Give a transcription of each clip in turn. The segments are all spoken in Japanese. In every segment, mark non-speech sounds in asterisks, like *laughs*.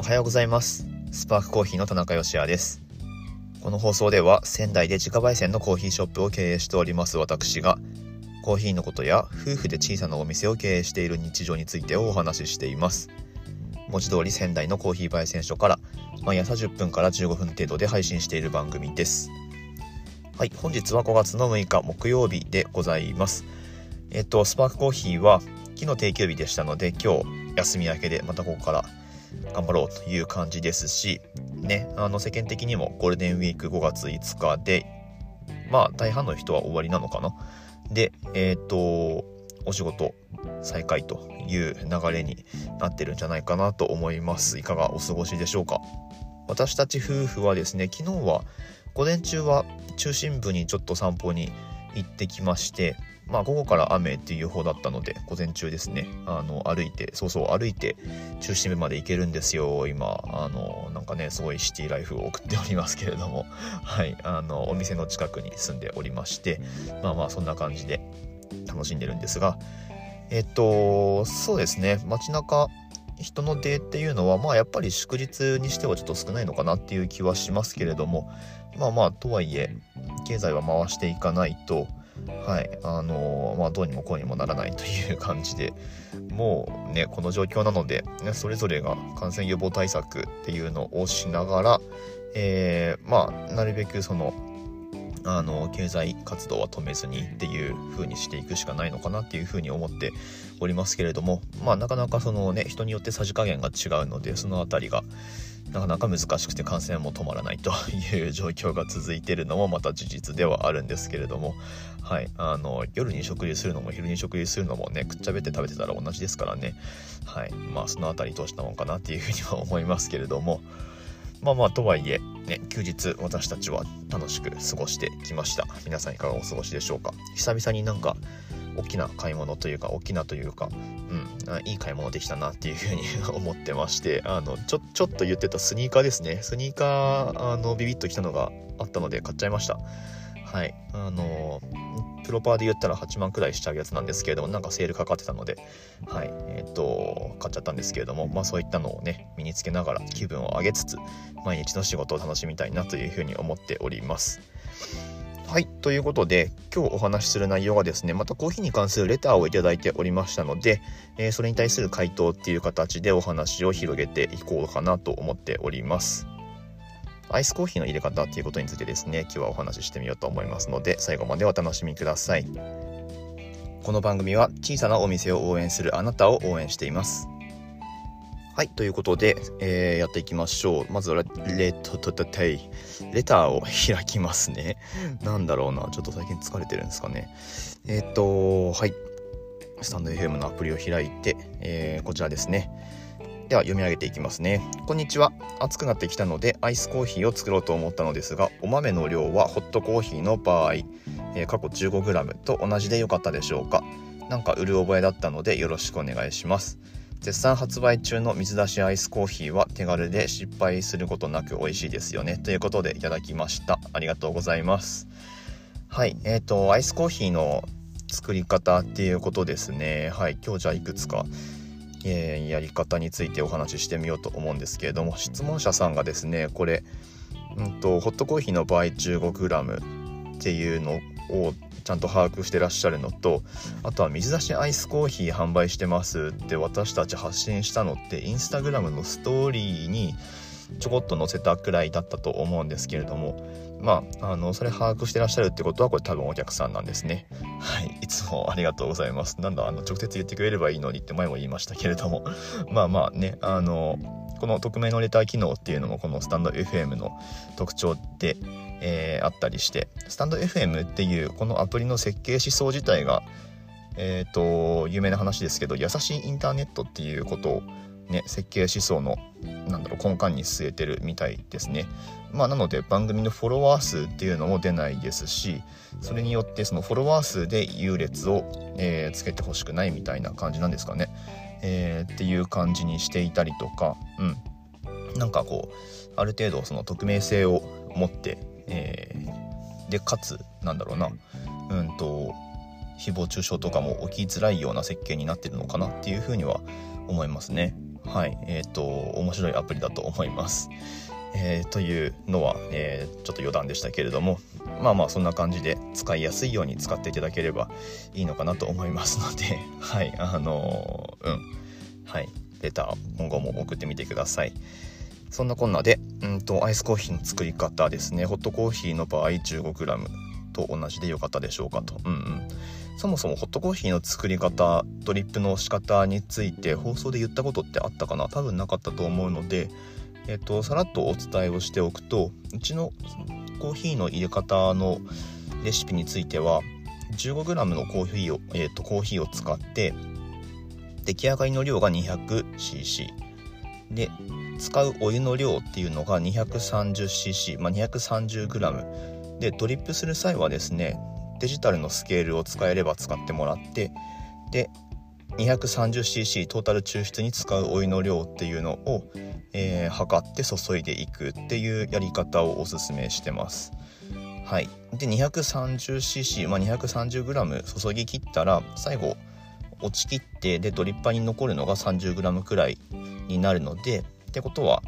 おはようございます。スパークコーヒーの田中芳也です。この放送では仙台で自家焙煎のコーヒーショップを経営しております私がコーヒーのことや夫婦で小さなお店を経営している日常についてをお話ししています。文字通り仙台のコーヒー焙煎所から毎朝10分から15分程度で配信している番組です。はい本日は5月の6日木曜日でございます。えっとスパークコーヒーは昨日定休日でしたので今日休み明けでまたここから頑張ろうという感じですしねあの世間的にもゴールデンウィーク5月5日でまあ大半の人は終わりなのかな。でえっ、とお仕事再開という流れになってるんじゃないかなと思います。いかがお過ごしでしょうか。私たち夫婦はですね昨日は午前中は中心部にちょっと散歩に行ってきましてまあ午後から雨っていう方だったので午前中ですね。あの歩いてそうそう歩いて中心部まで行けるんですよ。今あのなんかねすごいシティライフを送っておりますけれども。*laughs* はいあのお店の近くに住んでおりましてまあまあそんな感じで楽しんでるんですがえっとそうですね。街中人の出っていうのはまあやっぱり祝日にしてはちょっと少ないのかなっていう気はしますけれどもまあまあとはいえ経済は回していかないとはいあのまあどうにもこうにもならないという感じでもうねこの状況なので、ね、それぞれが感染予防対策っていうのをしながら、えー、まあなるべくそのあの経済活動は止めずにっていう風にしていくしかないのかなっていう風に思っておりますけれどもまあなかなかそのね人によってさじ加減が違うのでその辺りがなかなか難しくて感染も止まらないという状況が続いてるのもまた事実ではあるんですけれどもはいあの夜に食事するのも昼に食事するのもねくっちゃべって食べてたら同じですからね。はいまあその辺りどうしたもんかなっていうふうには思いますけれどもまあまあとはいえ、ね、休日私たちは楽しく過ごしてきました。皆さんいかがお過ごしでしょうか？久々になんか大きな買い物というか大きなというか、うん、いい買い物できたなっていうふうに *laughs* 思ってましてあのちょちょっと言ってたスニーカーですね。スニーカーあのビビッときたのがあったので買っちゃいました。はい。あのプロパーで言ったら8万くらいしちゃうやつなんですけれどもなんかセールかかってたのではい。えっ、と買っちゃったんですけれどもまあそういったのをね身につけながら気分を上げつつ毎日の仕事を楽しみたいなというふうに思っております。はい。ということで今日お話しする内容がですねまたコーヒーに関するレターを頂いておりましたので、えー、それに対する回答っていう形でお話を広げていこうかなと思っておりますアイスコーヒーの入れ方っていうことについてですね今日はお話ししてみようと思いますので最後までお楽しみください。この番組は小さなお店を応援するあなたを応援しています。はいということで、えー、やっていきましょう。まずレレトトトテイレターを開きますね。*laughs* なんだろうな。ちょっと最近疲れてるんですかね。えー、っとはい。スタンド FM のアプリを開いて、えー、こちらですね。では読み上げていきますね。こんにちは。暑くなってきたのでアイスコーヒーを作ろうと思ったのですがお豆の量はホットコーヒーの場合、えー、過去 15g と同じでよかったでしょうか？なんか売る覚えだったのでよろしくお願いします。絶賛発売中の水出しアイスコーヒーは手軽で失敗することなく美味しいですよね。ということでいただきました。ありがとうございます。はい。えーとアイスコーヒーの作り方っていうことですね。はい。今日じゃあいくつかえー、やり方についてお話ししてみようと思うんですけれども質問者さんがですねこれ、うんと、ホットコーヒーの場合 15g っていうのをちゃんと把握してらっしゃるのとあとは水出しアイスコーヒー販売してますって私たち発信したのってインスタグラムのストーリーにちょこっと載せたくらいだったと思うんですけれどもまあ、あの、それ把握してらっしゃるってことは、これ多分お客さんなんですね。はい。いつもありがとうございます。なんだ、あの、直接言ってくれればいいのにって前も言いましたけれども。*laughs* まあまあね、あの、この匿名のレター機能っていうのもこのスタンド FM の特徴で、えー、あったりしてスタンド FM っていうこのアプリの設計思想自体がえっ、ー、と有名な話ですけど優しいインターネットっていうことをね、設計思想のなんだろう根幹に据えてるみたいですね。まあ、なので番組のフォロワー数っていうのも出ないですしそれによってそのフォロワー数で優劣を、えー、つけてほしくないみたいな感じなんですかね、えー、っていう感じにしていたりとか、うん、なんかこうある程度その匿名性を持って、えー、でかつなんだろうなうんと誹謗中傷とかも起きづらいような設計になってるのかなっていうふうには思いますね。はいえっ、ー、と面白いアプリだと思います。えー、というのは、えー、ちょっと余談でしたけれどもまあまあそんな感じで使いやすいように使っていただければいいのかなと思いますので *laughs* はいあのー、うんはいレター今後も送ってみてください。そんなこんなで、うんと、アイスコーヒーの作り方ですね。ホットコーヒーの場合 15g と同じでよかったでしょうかと。うんうん。そもそもホットコーヒーの作り方、ドリップの仕方について放送で言ったことってあったかな？多分なかったと思うので、えっと、さらっとお伝えをしておくと、うちのコーヒーの入れ方のレシピについては、15g のコーヒーを、えっと、コーヒーを使って、出来上がりの量が 200cc。で、使うお湯の量っていうのが 230cc、まあ、230g でドリップする際はですねデジタルのスケールを使えれば使ってもらってで 230cc トータル抽出に使うお湯の量っていうのを、えー、測って注いでいくっていうやり方をおすすめしてます。はい、で 230cc、まあ、230g 注ぎ切ったら最後落ちきってでドリッパーに残るのが 30g くらいになるのでってことは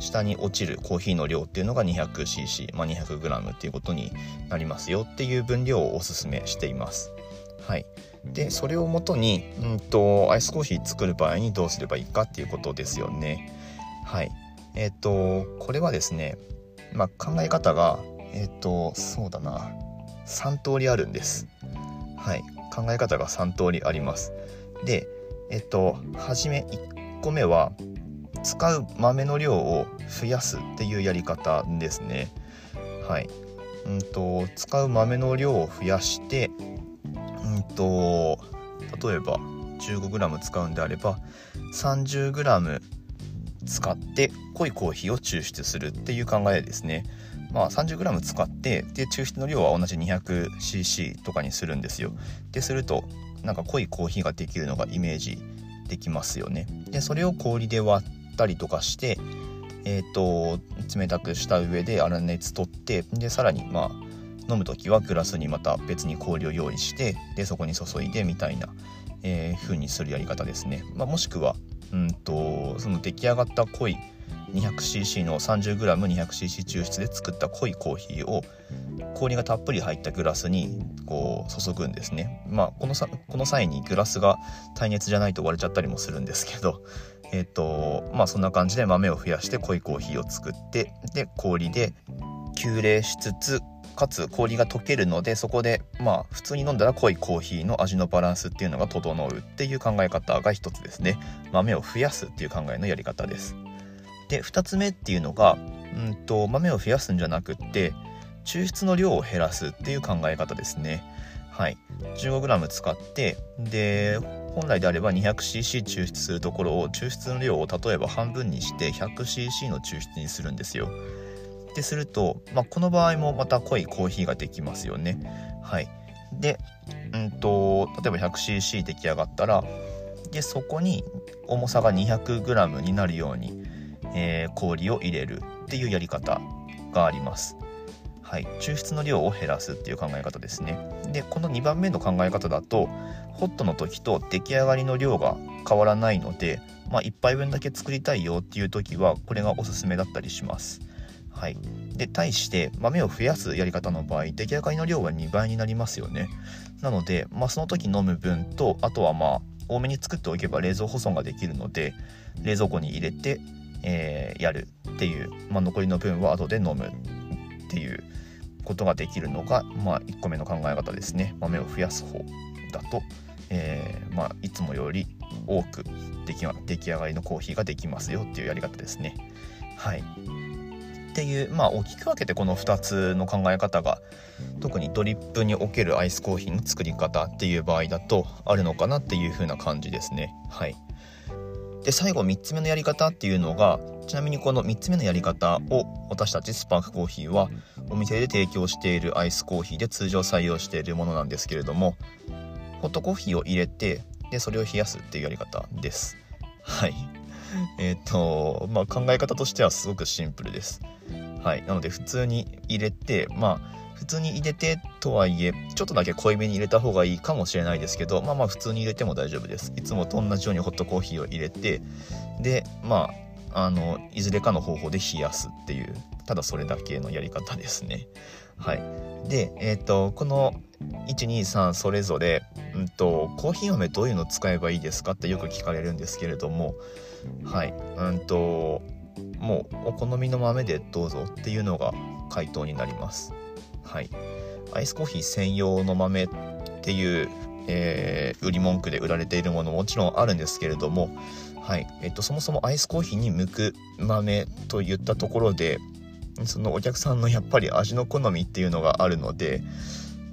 下に落ちるコーヒーの量っていうのが 200cc、まあ、200g っていうことになりますよっていう分量をおすすめしています。はい、でそれをもとに、うんと、アイスコーヒー作る場合にどうすればいいかっていうことですよね。はい、えっ、ー、とこれはですね、まあ、考え方がえっ、ー、とそうだな3通りあるんです。はい、考え方が3通りあります。でえっ、ー、と初め1個目は使う豆の量を増やすっていうやり方ですね。はい。うんと使う豆の量を増やして、うんと例えば 15g 使うんであれば 30g 使って濃いコーヒーを抽出するっていう考えですね。まあ 30g 使ってで抽出の量は同じ 200cc とかにするんですよ。でするとなんか濃いコーヒーができるのがイメージできますよね。でそれを氷で割ったりとかして、えーと、冷たくした上で粗熱取ってでさらにまあ飲む時はグラスにまた別に氷を用意してでそこに注いでみたいな、えー、風にするやり方ですね。まあ、もしくはうんとその出来上がった濃い 200cc の 30g200cc 抽出で作った濃いコーヒーを氷がたっぷり入ったグラスにこう注ぐんですね。まあこのさこの際にグラスが耐熱じゃないと割れちゃったりもするんですけど *laughs* えっ、ー、とまあそんな感じで豆を増やして濃いコーヒーを作ってで氷で急冷しつつかつ氷が溶けるのでそこでまあ普通に飲んだら濃いコーヒーの味のバランスっていうのが整うっていう考え方が一つですね豆を増やすっていう考えのやり方ですで2つ目っていうのがうんと豆を増やすんじゃなくって抽出の量を減らすっていう考え方ですねはい 15g 使ってで本来であれば 200cc 抽出するところを抽出の量を例えば半分にして 100cc の抽出にするんですよ。ですると、まあ、この場合もまた濃いコーヒーができますよね。はい。で、うんと、例えば 100cc 出来上がったら、で、そこに重さが 200g になるように、えー、氷を入れるっていうやり方があります。はい、抽出の量を減らすっていう考え方ですね。でこの2番目の考え方だとホットの時と出来上がりの量が変わらないので、まあ、1杯分だけ作りたいよっていう時はこれがおすすめだったりします。はい、で対して豆を増やすやり方の場合出来上がりの量は2倍になりますよね。なので、まあ、その時飲む分とあとはまあ多めに作っておけば冷蔵保存ができるので冷蔵庫に入れて、えー、やるっていう、まあ、残りの分は後で飲むっていうことができるのが、まあ、1個目の考え方ですね豆を増やす方だと、えー、まあ、いつもより多く出来出来上がりのコーヒーができますよっていうやり方ですね。はい、っていうまあ大きく分けてこの2つの考え方が特にドリップにおけるアイスコーヒーの作り方っていう場合だとあるのかなっていう風な感じですね。はいで最後3つ目のやり方っていうのがちなみにこの3つ目のやり方を私たちスパークコーヒーはお店で提供しているアイスコーヒーで通常採用しているものなんですけれどもホットコーヒーを入れてでそれを冷やすっていうやり方です。はい。*laughs* えっ、とまあ考え方としてはすごくシンプルです。はい。なので普通に入れてまあ普通に入れてとはいえちょっとだけ濃いめに入れた方がいいかもしれないですけどまあまあ普通に入れても大丈夫です。いつもと同じようにホットコーヒーを入れてでまああのいずれかの方法で冷やすっていうただそれだけのやり方ですね。はい。でえっ、ー、とこの123それぞれ、うんと、コーヒー豆どういうの使えばいいですかってよく聞かれるんですけれどもはい。うんともうお好みの豆でどうぞっていうのが回答になります。はい。アイスコーヒー専用の豆っていう、えー、売り文句で売られているものももちろんあるんですけれどもはい。えっと、そもそもアイスコーヒーに向く豆といったところでそのお客さんのやっぱり味の好みっていうのがあるので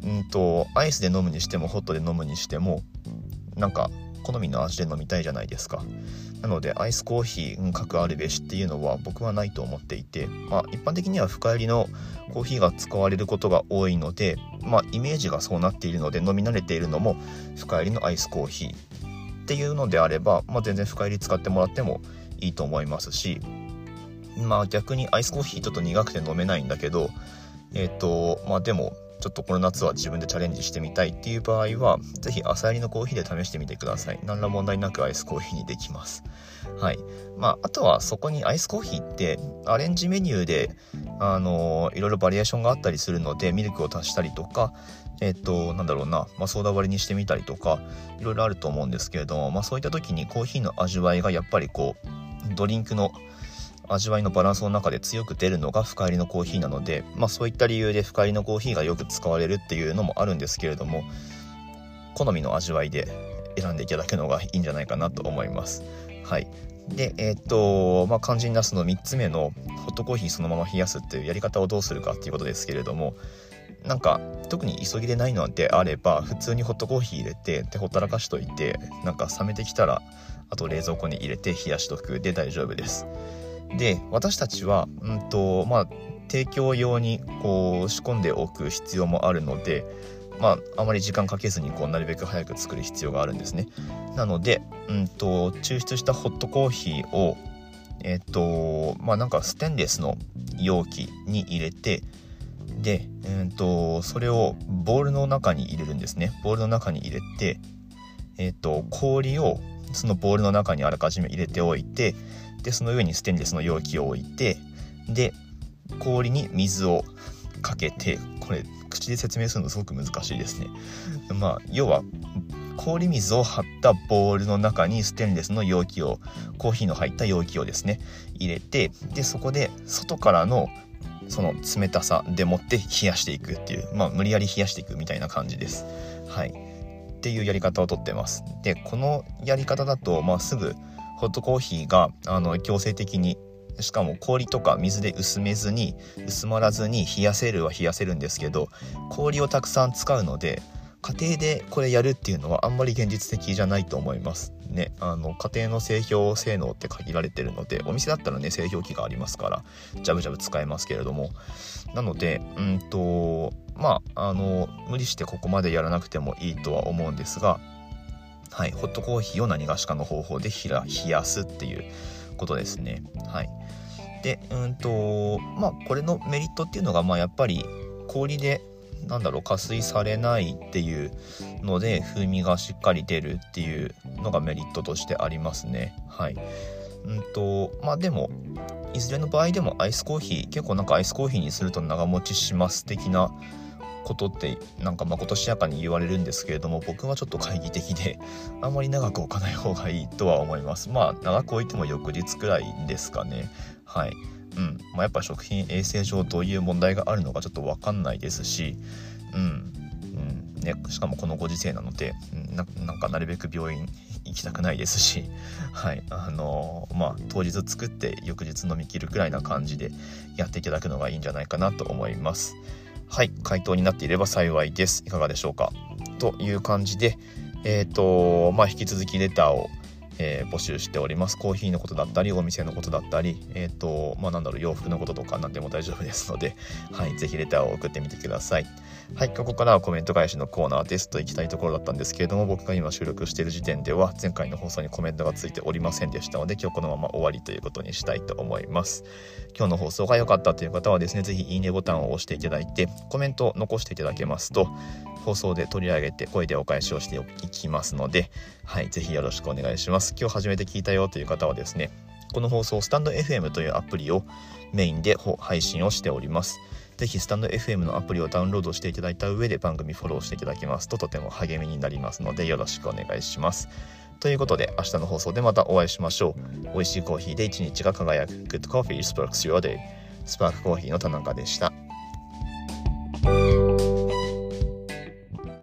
うんとアイスで飲むにしてもホットで飲むにしてもなんか好みの味で飲みたいじゃないですか。なのでアイスコーヒー各あるべしっていうのは僕はないと思っていて、まあ、一般的には深入りのコーヒーが使われることが多いので、まあ、イメージがそうなっているので飲み慣れているのも深入りのアイスコーヒーっていうのであれば、まあ、全然深入り使ってもらってもいいと思いますしまあ逆にアイスコーヒーちょっと苦くて飲めないんだけどえっ、ー、とまあでもちょっとこの夏は自分でチャレンジしてみたいっていう場合は是非朝入りのコーヒーで試してみてください。何ら問題なくアイスコーヒーにできます。はい。まああとはそこにアイスコーヒーってアレンジメニューであのいろいろバリエーションがあったりするのでミルクを足したりとかえっ、となんだろうな、まあ、ソーダ割りにしてみたりとかいろいろあると思うんですけれども、まあ、そういった時にコーヒーの味わいがやっぱりこうドリンクの味わいのバランスの中で強く出るのが深入りのコーヒーなので、まあ、そういった理由で深入りのコーヒーがよく使われるっていうのもあるんですけれども好みの味わいで選んでいただくのがいいんじゃないかなと思います。はい、でえー、っとまあ肝心なすの3つ目のホットコーヒーそのまま冷やすっていうやり方をどうするかっていうことですけれどもなんか特に急ぎでないのであれば普通にホットコーヒー入れてでほったらかしといてなんか冷めてきたらあと冷蔵庫に入れて冷やしとくで大丈夫です。で私たちは、うんとまあ、提供用にこう仕込んでおく必要もあるので、まあ、あまり時間かけずにこうなるべく早く作る必要があるんですね。なので、うんと、抽出したホットコーヒーをえっとまあなんかステンレスの容器に入れてで、うんと、それをボウルの中に入れるんですね。ボウルの中に入れて、えっと、氷をそのボウルの中にあらかじめ入れておいてでその上にステンレスの容器を置いてで氷に水をかけてこれ口で説明するのすごく難しいですね。まあ要は氷水を張ったボウルの中にステンレスの容器をコーヒーの入った容器をですね入れてでそこで外からのその冷たさでもって冷やしていくっていうまあ無理やり冷やしていくみたいな感じです。はいっていうやり方をとってます。でこのやり方だと、まあ、すぐホットコーヒーがあの強制的にしかも氷とか水で薄めずに薄まらずに冷やせるは冷やせるんですけど氷をたくさん使うので家庭でこれやるっていうのはあんまり現実的じゃないと思います。ねあの家庭の製氷性能って限られてるのでお店だったらね製氷機がありますからジャブジャブ使えますけれども。なのでうんとまああの無理してここまでやらなくてもいいとは思うんですがはい、ホットコーヒーを何がしかの方法で冷やすっていうことですね。はい、でうんとまあこれのメリットっていうのがまあやっぱり氷でなんだろう加水されないっていうので風味がしっかり出るっていうのがメリットとしてありますね。はいうんとまあでもいずれの場合でもアイスコーヒー結構なんかアイスコーヒーにすると長持ちします的なことってなんかまことしやかに言われるんですけれども僕はちょっと懐疑的で *laughs* あんまり長く置かない方がいいとは思います。まあ長く置いても翌日くらいですかね。はい。うん。まあ、やっぱ食品衛生上どういう問題があるのかちょっと分かんないですしうん。うん。ね、しかもこのご時世なのでななんかなるべく病院行きたくないですし、*laughs* はい。あのー、まあ、当日作って翌日飲みきるくらいな感じでやっていただくのがいいんじゃないかなと思います。はい、回答になっていれば幸いです。いかがでしょうか？という感じで、えっ、ー、と、まあ、引き続きレターを、えー、募集しております。コーヒーのことだったり、お店のことだったり、えっ、ー、と、まあ、なんだろう、洋服のこととか何でも大丈夫ですので、はい、ぜひレターを送ってみてください。はい、ここからはコメント返しのコーナーですといきたいところだったんですけれども、僕が今収録している時点では、前回の放送にコメントがついておりませんでしたので、今日このまま終わりということにしたいと思います。今日の放送が良かったという方はですね、ぜひいいねボタンを押していただいて、コメントを残していただけますと、放送で取り上げて声でお返しをしていきますので、はい、ぜひよろしくお願いします。今日初めて聞いたよという方はですね、この放送、スタンド FM というアプリをメインで配信をしております。ぜひスタンド FM のアプリをダウンロードしていただいた上で番組フォローしていただきますととても励みになりますのでよろしくお願いします。ということで明日の放送でまたお会いしましょう。美味しいコーヒーで一日が輝く Good Coffee Sparks Your Day スパークコーヒーの田中でした。